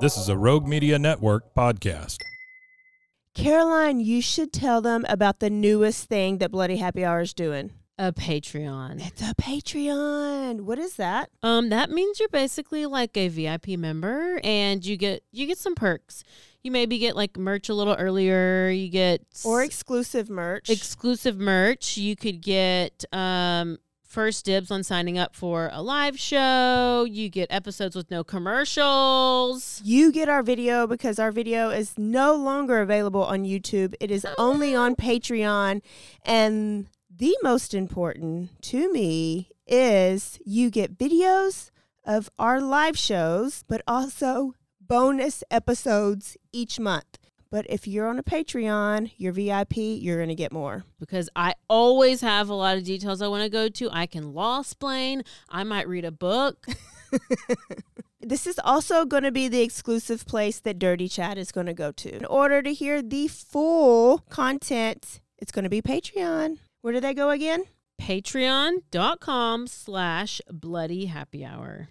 This is a Rogue Media Network podcast. Caroline, you should tell them about the newest thing that Bloody Happy Hour is doing. A Patreon. It's a Patreon. What is that? Um, that means you're basically like a VIP member, and you get you get some perks. You maybe get like merch a little earlier. You get Or exclusive merch. exclusive merch. You could get um first dibs on signing up for a live show. You get episodes with no commercials. you get our video because our video is no longer available on YouTube. It is only on Patreon. And the most important to me is you get videos of our live shows, but also bonus episodes each month. But if you're on a Patreon, you're VIP, you're going to get more. because I always have a lot of details I want to go to. I can law explain. I might read a book. This is also going to be the exclusive place that Dirty Chat is going to go to. In order to hear the full content, it's going to be Patreon. Where do they go again? Patreon.com slash bloody happy hour.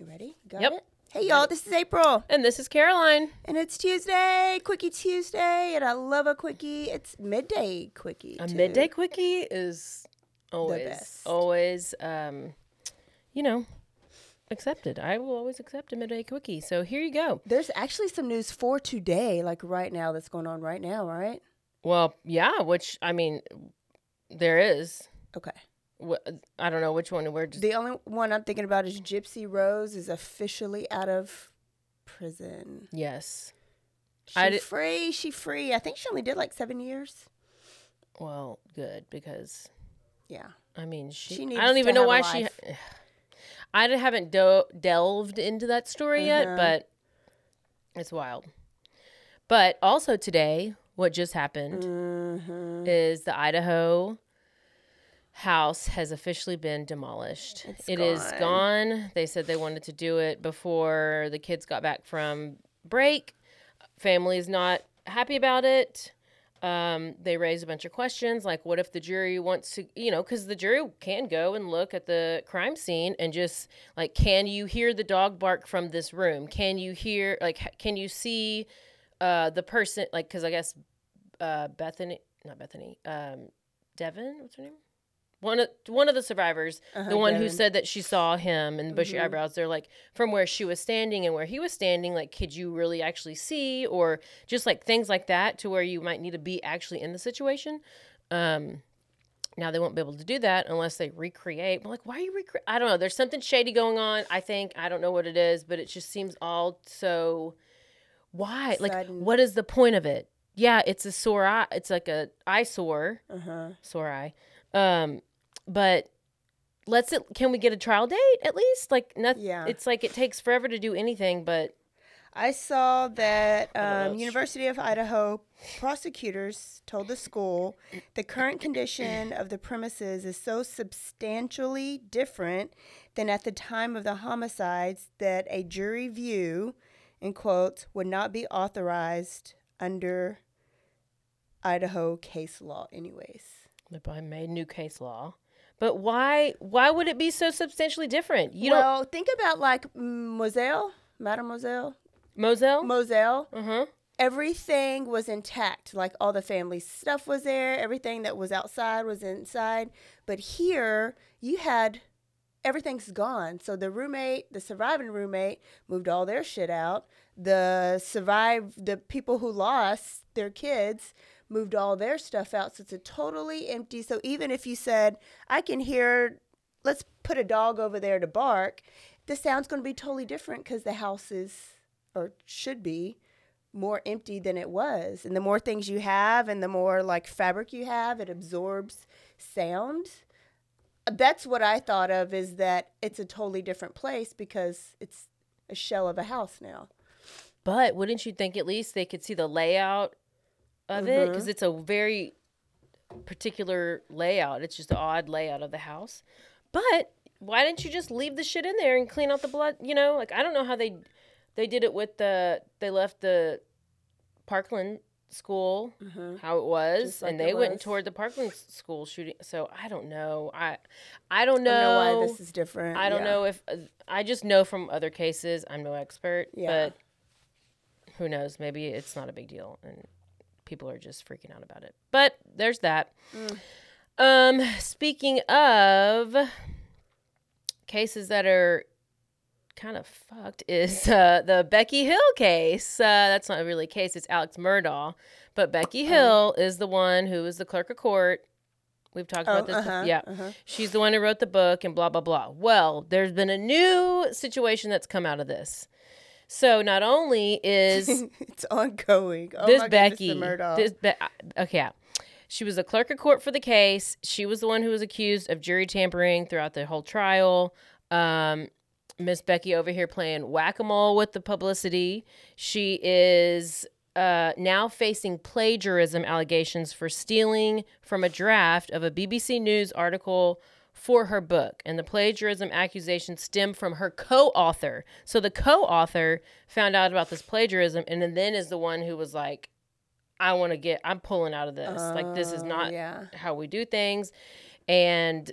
You ready? Got Yep. it? Hey y'all, this is April. And this is Caroline. And it's Tuesday, Quickie Tuesday, and I love a quickie. It's midday quickie. A too. midday quickie is always always um you know accepted. I will always accept a midday quickie. So here you go. There's actually some news for today, like right now, that's going on right now, right? Well, yeah, which I mean there is. Okay. I don't know which one we're just The only one I'm thinking about is Gypsy Rose is officially out of prison. yes. She I free. She free. I think she only did like seven years. Well, good because Yeah. I mean she, She I don't even know why she I haven't do- delved into that story Uh-huh. yet, but it's wild. But also today, what just happened Mm-hmm. is the Idaho house has officially been demolished. It's It is gone. gone. They said they wanted to do it before the kids got back from break. Family's not happy about it. Um, they raised a bunch of questions like, what if the jury wants to, you know, because the jury can go and look at the crime scene and just like, can you hear the dog bark from this room? Can you hear, like, can you see uh, the person, like, because I guess uh, Bethany, not Bethany, um, Devin, what's her name? One of one of the survivors, Uh-huh, the one who said that she saw him and bushy Mhm. eyebrows. They're like from where she was standing and where he was standing. Like, could you really actually see, or just like things like that, to where you might need to be actually in the situation. Um, now they won't be able to do that unless they recreate. But like, why are you recreate? I don't know. There's something shady going on. I think I don't know what it is, but it just seems all so. Why? Like, what is the point of it? Yeah, it's a sore eye. It's like a eyesore, Uh-huh. sore eye. Um, but let's it. Can we get a trial date at least? Like, nothing. Yeah. It's like it takes forever to do anything, but I saw that um, University of Idaho prosecutors told the school the current condition of the premises is so substantially different than at the time of the homicides that a jury view, in quotes, would not be authorized under Idaho case law, anyways. if I made new case law. But why? Why would it be so substantially different? You don't, well, think about like Moselle, Mademoiselle, Moselle. Moselle, Uh huh. everything was intact. Like all the family stuff was there, everything that was outside was inside. But here, you had everything's gone. So the roommate, the surviving roommate, moved all their shit out. The survived, the people who lost their kids moved all their stuff out. So it's a totally empty. So even if you said, I can hear, let's put a dog over there to bark, the sound's going to be totally different because the house is, or should be, more empty than it was. And the more things you have and the more like fabric you have, it absorbs sound. That's what I thought of is that it's a totally different place because it's a shell of a house now. But wouldn't you think at least they could see the layout of it? Because it's a very particular layout. It's just an odd layout of the house. But why didn't you just leave the shit in there and clean out the blood? You know, like I don't know how they they did it with the they left the Parkland school how it was like and they went was. toured the Parkland school shooting so I don't know I I don't I know, don't know why this is different. I don't Yeah. know if uh, I just know from other cases. I'm no expert, Yeah. but who knows? Maybe it's not a big deal, and people are just freaking out about it. But there's that. Mm. Um, speaking of cases that are kind of fucked, is uh, the Becky Hill case. Uh, that's not really a case; it's Alex Murdaugh. But Becky Uh-huh. Hill is the one who is the clerk of court. We've talked Oh, about this. uh-huh, yeah. uh-huh. She's the one who wrote the book and blah, blah, blah. Well, there's been a new situation that's come out of this. So not only is it's ongoing. Oh this goodness, Becky, the this Be- okay, yeah. she was a clerk of court for the case. She was the one who was accused of jury tampering throughout the whole trial. Um, Miss Becky over here playing whack a mole with the publicity. She is uh, now facing plagiarism allegations for stealing from a draft of a BBC News article for her book. And the plagiarism accusations stem from her co author. So the co author found out about this plagiarism and then is the one who was like, I want to get, I'm pulling out of this. like, this is Oh, not yeah. how we do things. And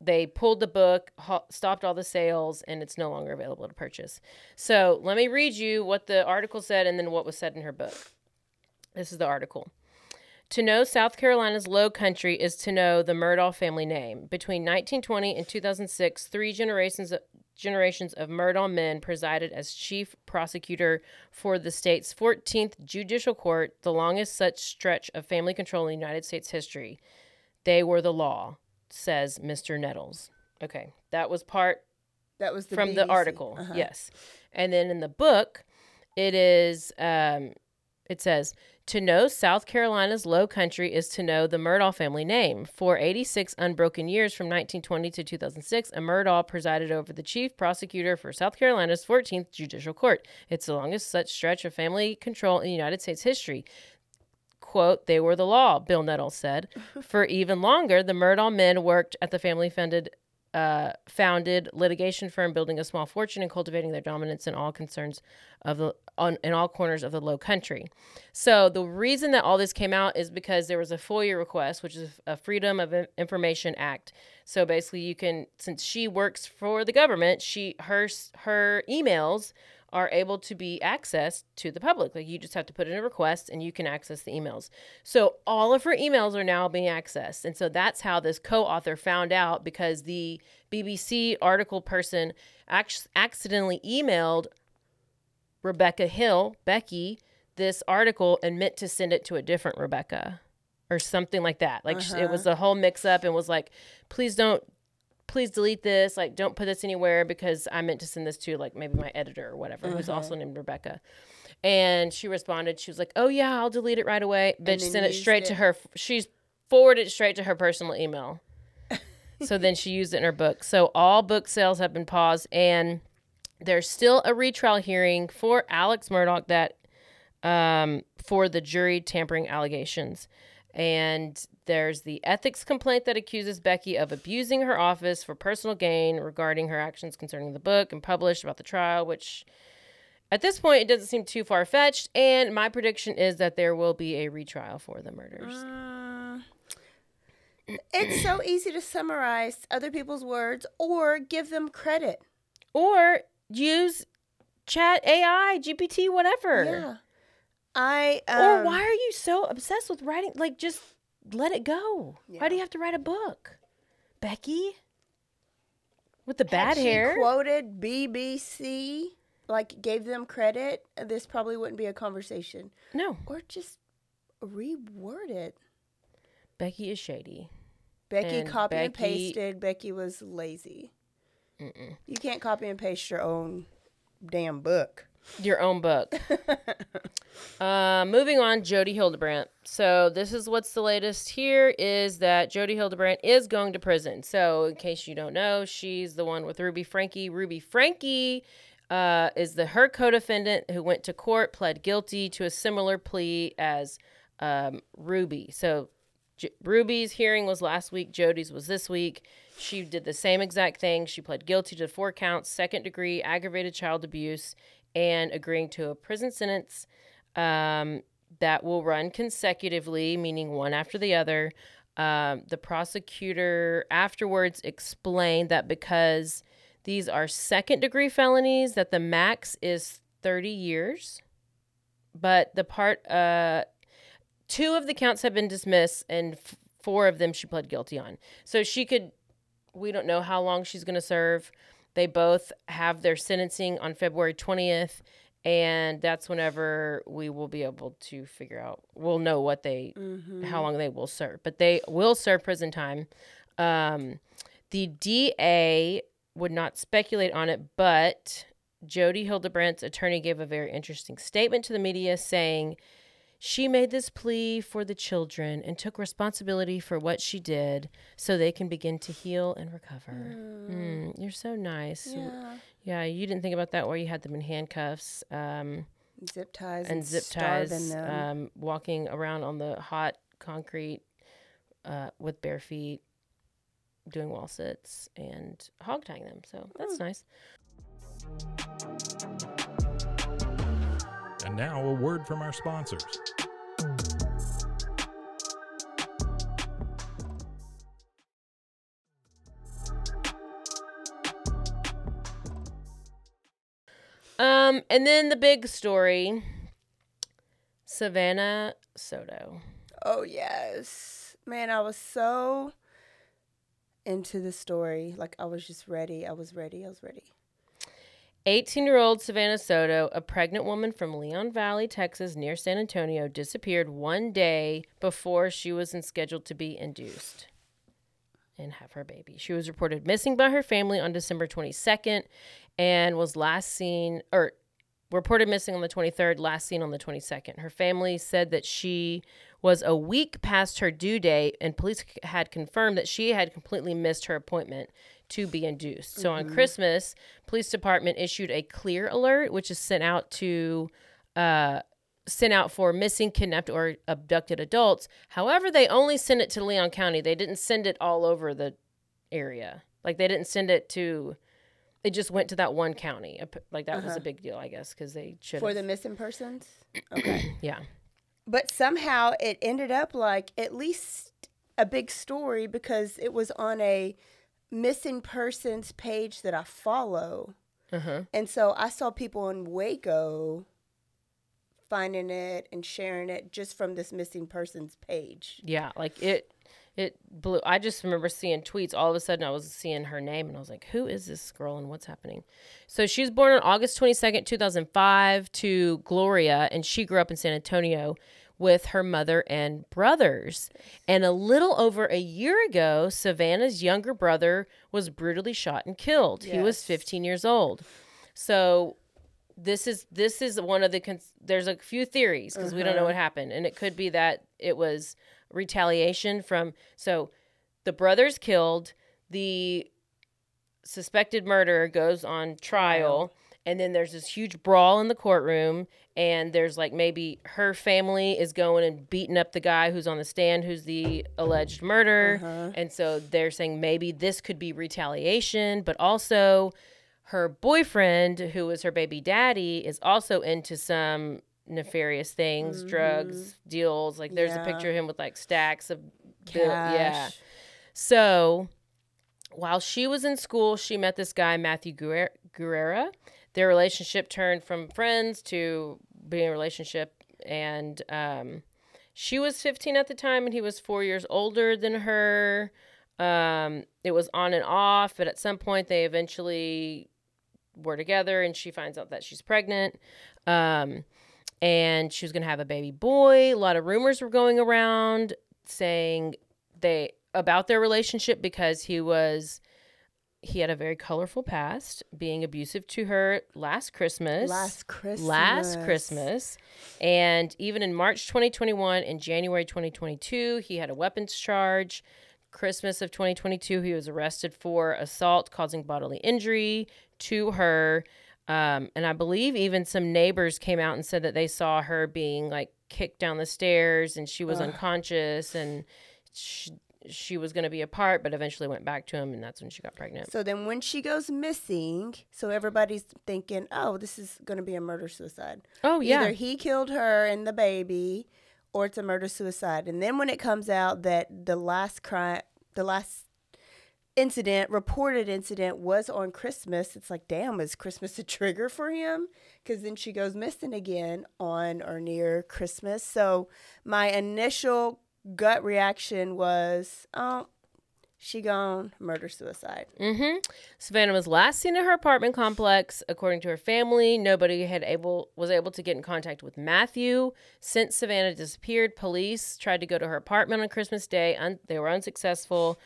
they pulled the book, ho- stopped all the sales, and it's no longer available to purchase. So let me read you what the article said and then what was said in her book. This is the article. To know South Carolina's low country is to know the Murdaugh family name. Between 1920 and 2006, three generations of, generations of Murdaugh men presided as chief prosecutor for the state's 14th judicial court, the longest such stretch of family control in United States history. They were the law, says Mr. Nettles. Okay, that was part That was the from the article. Uh-huh. Yes. And then in the book, it is um it says to know South Carolina's low country is to know the Murdaugh family name. For 86 unbroken years from 1920 to 2006, a Murdaugh presided over the chief prosecutor for South Carolina's 14th Judicial Court. It's the longest such stretch of family control in United States history quote, they were the law, Bill Nettles said. For even longer, the Murdaugh men worked at the family funded uh, founded litigation firm, building a small fortune and cultivating their dominance in all concerns of the on in all corners of the Low Country. So the reason that all this came out is because there was a FOIA request, which is a Freedom of Information Act. So basically, you can since she works for the government, she her her emails are able to be accessed to the public. Like you just have to put in a request and you can access the emails. So all of her emails are now being accessed. And so that's how this co-author found out because the BBC article person ac- accidentally emailed Rebecca Hill, Becky, this article and meant to send it to a different Rebecca or something like that. Like sh it was uh-huh. a whole mix up and was like, please don't please delete this. Like, don't put this anywhere because I meant to send this to like maybe my editor or whatever, who's also named Rebecca. And she responded. She was like, "Oh yeah, I'll delete it right away." Bitch, sent it straight to her. She's forwarded it straight to her personal email. so then she used it in her book. So all book sales have been paused, and there's still a retrial hearing for Alex Murdaugh that um, for the jury tampering allegations. And there's the ethics complaint that accuses Becky of abusing her office for personal gain regarding her actions concerning the book and published about the trial, which at this point it doesn't seem too far fetched. And my prediction is that there will be a retrial for the murders. Uh, it's so easy to summarize other people's words or give them credit. Or use chat AI, GPT, whatever. Yeah. I um, or why are you so obsessed with writing? Like, just let it go. Why do you have to write a book, Becky? With the bad she hair. quoted BBC, like gave them credit, this probably wouldn't be a conversation. no, Or just reword it. Becky is shady. Becky And copy and pasted. Becky was lazy. You can't copy and paste your own damn book. Your own book. uh, moving on, Jodi Hildebrandt. So this is what's the latest here is that Jodi Hildebrandt is going to prison. So in case you don't know, she's the one with Ruby Franke. Ruby Franke uh, is the her co-defendant who went to court, pled guilty to a similar plea as um, Ruby. So J- Ruby's hearing was last week. Jodi's was this week. She did the same exact thing. She pled guilty to four counts, second degree aggravated child abuse, and agreeing to a prison sentence um, that will run consecutively, meaning one after the other. Um, the prosecutor afterwards explained that because these are second degree felonies, that the max is 30 years. But the part, uh, two of the counts have been dismissed, and f- four of them she pled guilty on. So she could, we don't know how long she's going to serve. They both have their sentencing on February 20th, and that's whenever we will be able to figure out, we'll know what they, how long they will serve. But they will serve prison time. Um, the DA would not speculate on it, but Jodi Hildebrandt's attorney gave a very interesting statement to the media saying, she made this plea for the children and took responsibility for what she did so they can begin to heal and recover. Mm, you're so nice. Yeah. Yeah, you didn't think about that while you had them in handcuffs um, Zip ties and, and zip ties, um, walking around on the hot concrete uh, with bare feet, doing wall sits and hog tying them. So that's nice. And now a word from our sponsors. Um, and then the big story Savannah Soto. Oh yes, man! I was so into the story. Like I was just ready. I was ready. I was ready. 18 year old Savannah Soto, a pregnant woman from Leon Valley, Texas, near San Antonio, disappeared one day before she was scheduled to be induced and have her baby. She was reported missing by her family on December 22nd and was last seen, or reported missing on the 23rd, last seen on the 22nd. Her family said that she was a week past her due date, and police had confirmed that she had completely missed her appointment to be induced. So on Christmas, police department issued a clear alert, which is sent out to uh, sent out for missing, kidnapped, or abducted adults. However, they only sent it to Leon County. They didn't send it all over the area. Like they didn't send it to. It just went to that one county. Like that was a big deal, I guess, because they should. For the missing persons. Okay. yeah. but somehow it ended up like at least a big story because it was on a missing persons page that I follow. Uh-huh. And so I saw people in Waco finding it and sharing it just from this missing persons page. Yeah, like it it blew I just remember seeing tweets all of a sudden I was seeing her name and I was like, "Who is this girl and what's happening?" So she was born on August 22nd, 2005 to Gloria and she grew up in San Antonio with her mother and brothers. And a little over a year ago, Savannah's younger brother was brutally shot and killed. He was 15 years old. So this is this is one of the cons- there's a few theories because we don't know what uh-huh. happened and it could be that it was retaliation from so the brothers killed the suspected murderer goes on trial and then there's this huge brawl in the courtroom and there's like maybe her family is going and beating up the guy who's on the stand who's the alleged murderer. Uh-huh. And so they're saying maybe this could be retaliation but also her boyfriend who was her baby daddy is also into some nefarious things mm. drugs deals. Like there's a picture of him with like stacks of bill- yeah. So while she was in school, she met this guy, Matthew Guerra. Guerrera. Their relationship turned from friends to being a relationship and um, she was 15 at the time, and he was four years older than her. Um, it was on and off, but at some point they eventually were together, and she finds out that she's pregnant. Um, and she was going to have a baby boy. A lot of rumors were going around saying they about their relationship because he was he had a very colorful past, being abusive to her last Christmas. Last Christmas. Last Christmas. And even in March 2021 and January 2022, he had a weapons charge. Christmas of 2022, he was arrested for assault causing bodily injury to her. Um, and I believe even some neighbors came out and said that they saw her being like kicked down the stairs and she was unconscious and she, she was going to be apart, but eventually went back to him. And that's when she got pregnant. So then when she goes missing, so everybody's thinking, oh, this is going to be a murder suicide. Oh, yeah. Either he killed her and the baby, or it's a murder suicide. And then when it comes out that the last crime, the last incident, reported incident, was on Christmas, it's like, damn, is Christmas a trigger for him? Because then she goes missing again on or near Christmas. So my initial gut reaction was, oh, she gone, murder suicide. Mm-hmm. Savannah was last seen at her apartment complex. According to her family, nobody had able was able to get in contact with Matthew since Savannah disappeared. Police tried to go to her apartment on Christmas Day. Un- they were unsuccessful.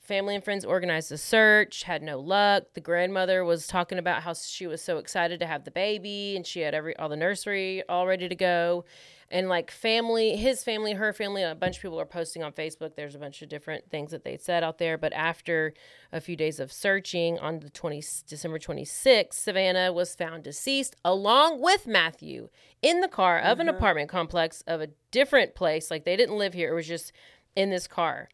Family and friends organized a search, had no luck. The grandmother was talking about how she was so excited to have the baby and she had every all the nursery all ready to go. And like family, his family, her family, a bunch of people are posting on Facebook. There's a bunch of different things that they said out there. But after a few days of searching on the 20, December 26th, Savannah was found deceased along with Matthew in the car of an mm-hmm. apartment complex of a different place. Like they didn't live here. It was just in this car.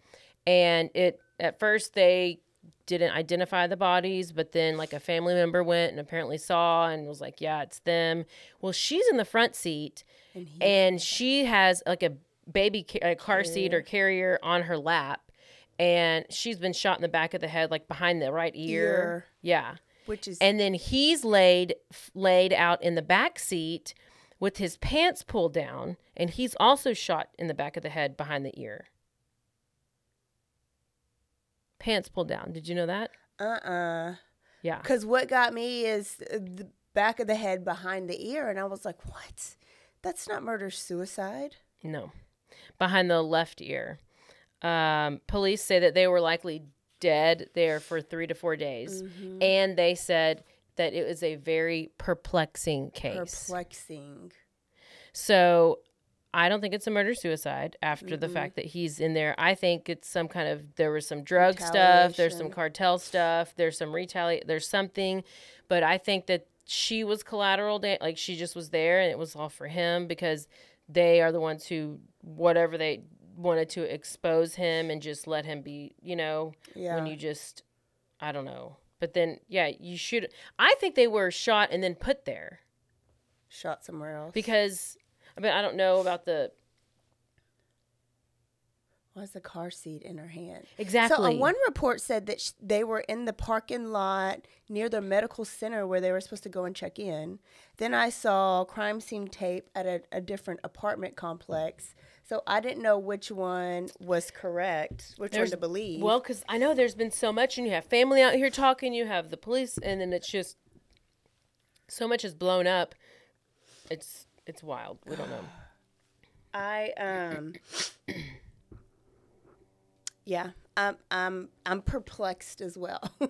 And it at first they didn't identify the bodies, but then like a family member went and apparently saw and was like, "Yeah, it's them." Well, she's in the front seat, and, she has like a baby ca- a car seat or carrier on her lap, and she's been shot in the back of the head, like behind the right ear. Ear. Yeah, Which is and then he's laid f- laid out in the back seat with his pants pulled down, and he's also shot in the back of the head behind the ear. Pants pulled down. Did you know that? uh-uh. Yeah. Because what got me is uh, the back of the head behind the ear, and I was like, "What? That's not murder suicide." No, behind the left ear. Um, police say that they were likely dead there for three to four days, and they said that it was a very perplexing case. Perplexing. so I don't think it's a murder suicide after the fact that he's in there. I think it's some kind of there was some drug stuff, there's some cartel stuff, there's some retaliate, there's something, but I think that she was collateral, da- like she just was there and it was all for him because they are the ones who whatever they wanted to expose him and just let him be, you know, Yeah. when you just I don't know. But then yeah, you should I think they were shot and then put there Shot somewhere else. because Mean I don't know about the is the car seat in her hand? exactly. So uh, one report said that sh- they were in the parking lot near the medical center where they were supposed to go and check in. Then I saw crime scene tape at a, a different apartment complex. So I didn't know which one was correct, which There's- one to believe. Well, because I know there's been so much, and you have family out here talking, you have the police, and then it's just so much is blown up. It's it's wild. We don't know. I um Yeah, I'm I'm I'm perplexed as well.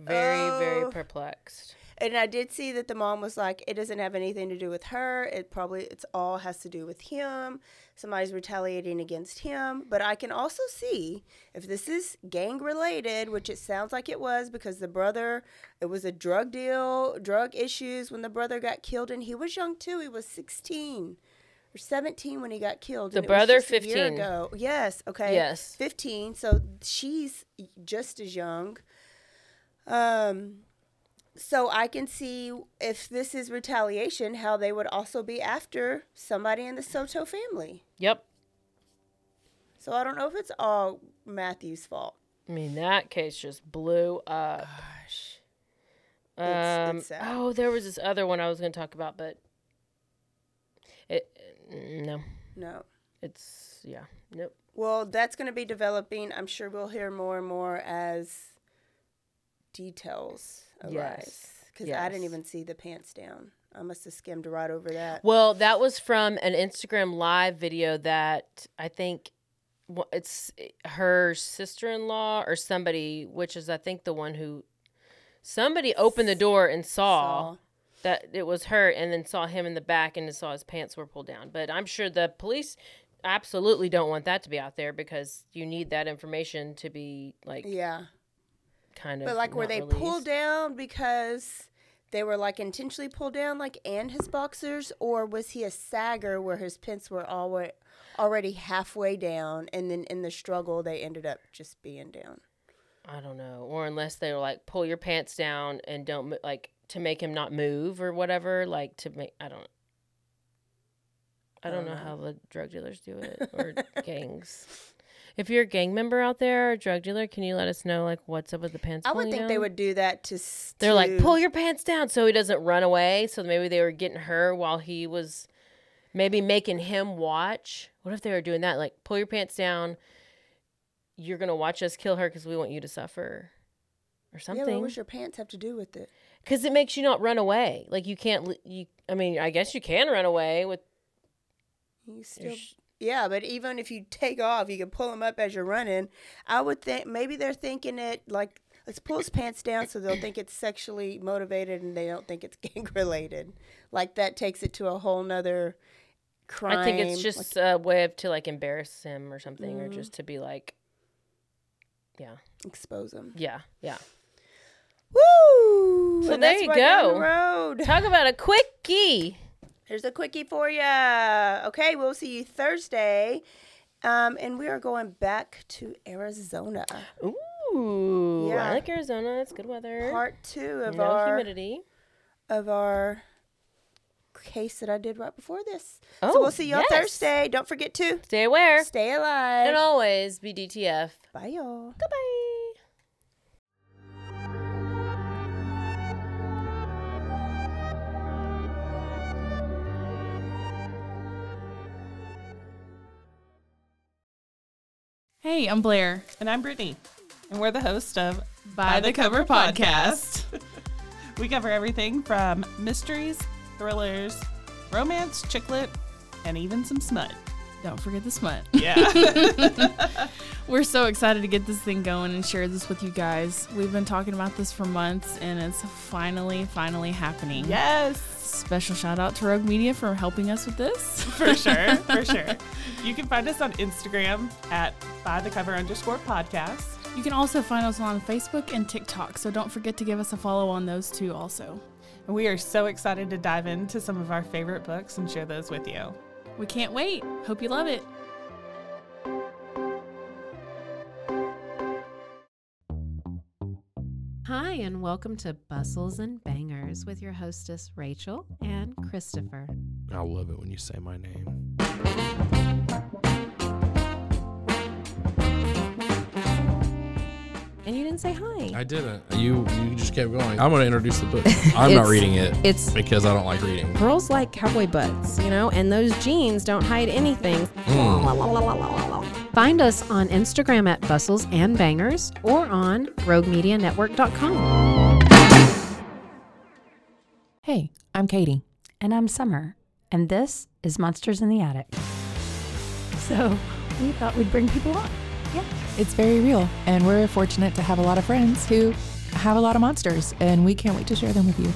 Very very Oh. perplexed. And I did see that the mom was like, it doesn't have anything to do with her. It probably it's all has to do with him. Somebody's retaliating against him. But I can also see if this is gang related, which it sounds like it was because the brother it was a drug deal, drug issues when the brother got killed and he was young too. He was sixteen. Or 17 when he got killed. The and it was brother, just a year 15. ago. Yes. Okay. Yes. 15. So she's just as young. Um, so I can see if this is retaliation, how they would also be after somebody in the Soto family. Yep. So I don't know if it's all Matthew's fault. I mean that case just blew up. Gosh. Um, It's- it's oh, there was this other one I was going to talk about, but it No, No. it's yeah, nope. Well, that's going to be developing. I'm sure we'll hear more and more as details arise. Yes. Because I didn't even see the pants down. I must have skimmed right over that. Well, that was from an Instagram live video that I think it's her sister-in-law or somebody, which is I think the one who somebody opened the door and saw Saw. that it was her, and then saw him in the back and saw his pants were pulled down. But I'm sure the police absolutely don't want that to be out there because you need that information to be like Yeah. Kind of. But like, were they released. pulled down because they were like intentionally pulled down, like and his boxers, or was he a sagger where his pants were already already halfway down, and then in the struggle they ended up just being down? I don't know, or unless they were like pull your pants down and don't like to make him not move or whatever, like to make I don't. I don't know how the drug dealers do it or gangs. If you're a gang member out there or a drug dealer, can you let us know like what's up with the pants? I would think they would do that to. They're like pull your pants down so he doesn't run away. So maybe they were getting her while he was maybe making him watch. What if they were doing that? Like pull your pants down. You're gonna watch us kill her because we want you to suffer, or something. Yeah, but what's your pants have to do with it? Because it makes you not run away. Like you can't. You. I mean, I guess you can run away with. You still, sh- yeah, but even if you take off, you can pull them up as you're running. I would think maybe they're thinking it like let's pull his pants down so they'll think it's sexually motivated and they don't think it's gang related. Like that takes it to a whole nother crime. I think it's like- just a way of to like embarrass him or something, or Mhm. just to be like. Yeah. expose him. Yeah. Yeah. Woo! So And there you the go. road. Talk about a quickie. Here's a quickie for you. Okay, we'll see you Thursday. Um, and we are going back to Arizona. Ooh, Yeah. I like Arizona. It's good weather. Part two of no our humidity. of our case that I did right before this. Oh, so we'll see y'all yes. Thursday. Don't forget to Stay aware. stay alive. And always be DTF. Bye, y'all. Goodbye. Hey, I'm Blair. And I'm Brittany, and we're the host of By the Cover Podcast. we cover everything from mysteries, thrillers, romance, chick lit, and even some smut. Don't forget the smut. Yeah. We're so excited to get this thing going and share this with you guys. We've been talking about this for months and it's finally, finally happening. yes, Special shout out to Rogue Media for helping us with this. for sure, for sure. You can find us on Instagram at by the cover underscore podcast. You can also find us on Facebook and TikTok, so don't forget to give us a follow on those two also. We are so excited to dive into some of our favorite books and share those with you. We can't wait. Hope you love it. Hi, and welcome to Bustles and Bangers with your hostess, Rachel and Christopher. I love it when you say my name. And you didn't say hi. I didn't. You you just kept going. I'm going to introduce the book. I'm not It's- reading it It's because I don't like reading. girls like cowboy butts, you know, and those jeans don't hide anything. Mm. Find us on Instagram at Bustles and Bangers or on RogueMediaNetwork.com. Hey, I'm Katie. And I'm Summer, and this is Monsters in the Attic. So we thought we'd bring people on. It's very real, and we're fortunate to have a lot of friends who have a lot of monsters, and we can't wait to share them with you.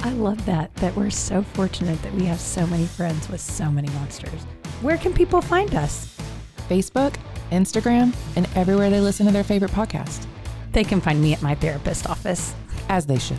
I love that, that we're so fortunate that we have so many friends with so many monsters. Where can people find us? Facebook, Instagram, and everywhere they listen to their favorite podcast, They can find me at my therapist office. as they should.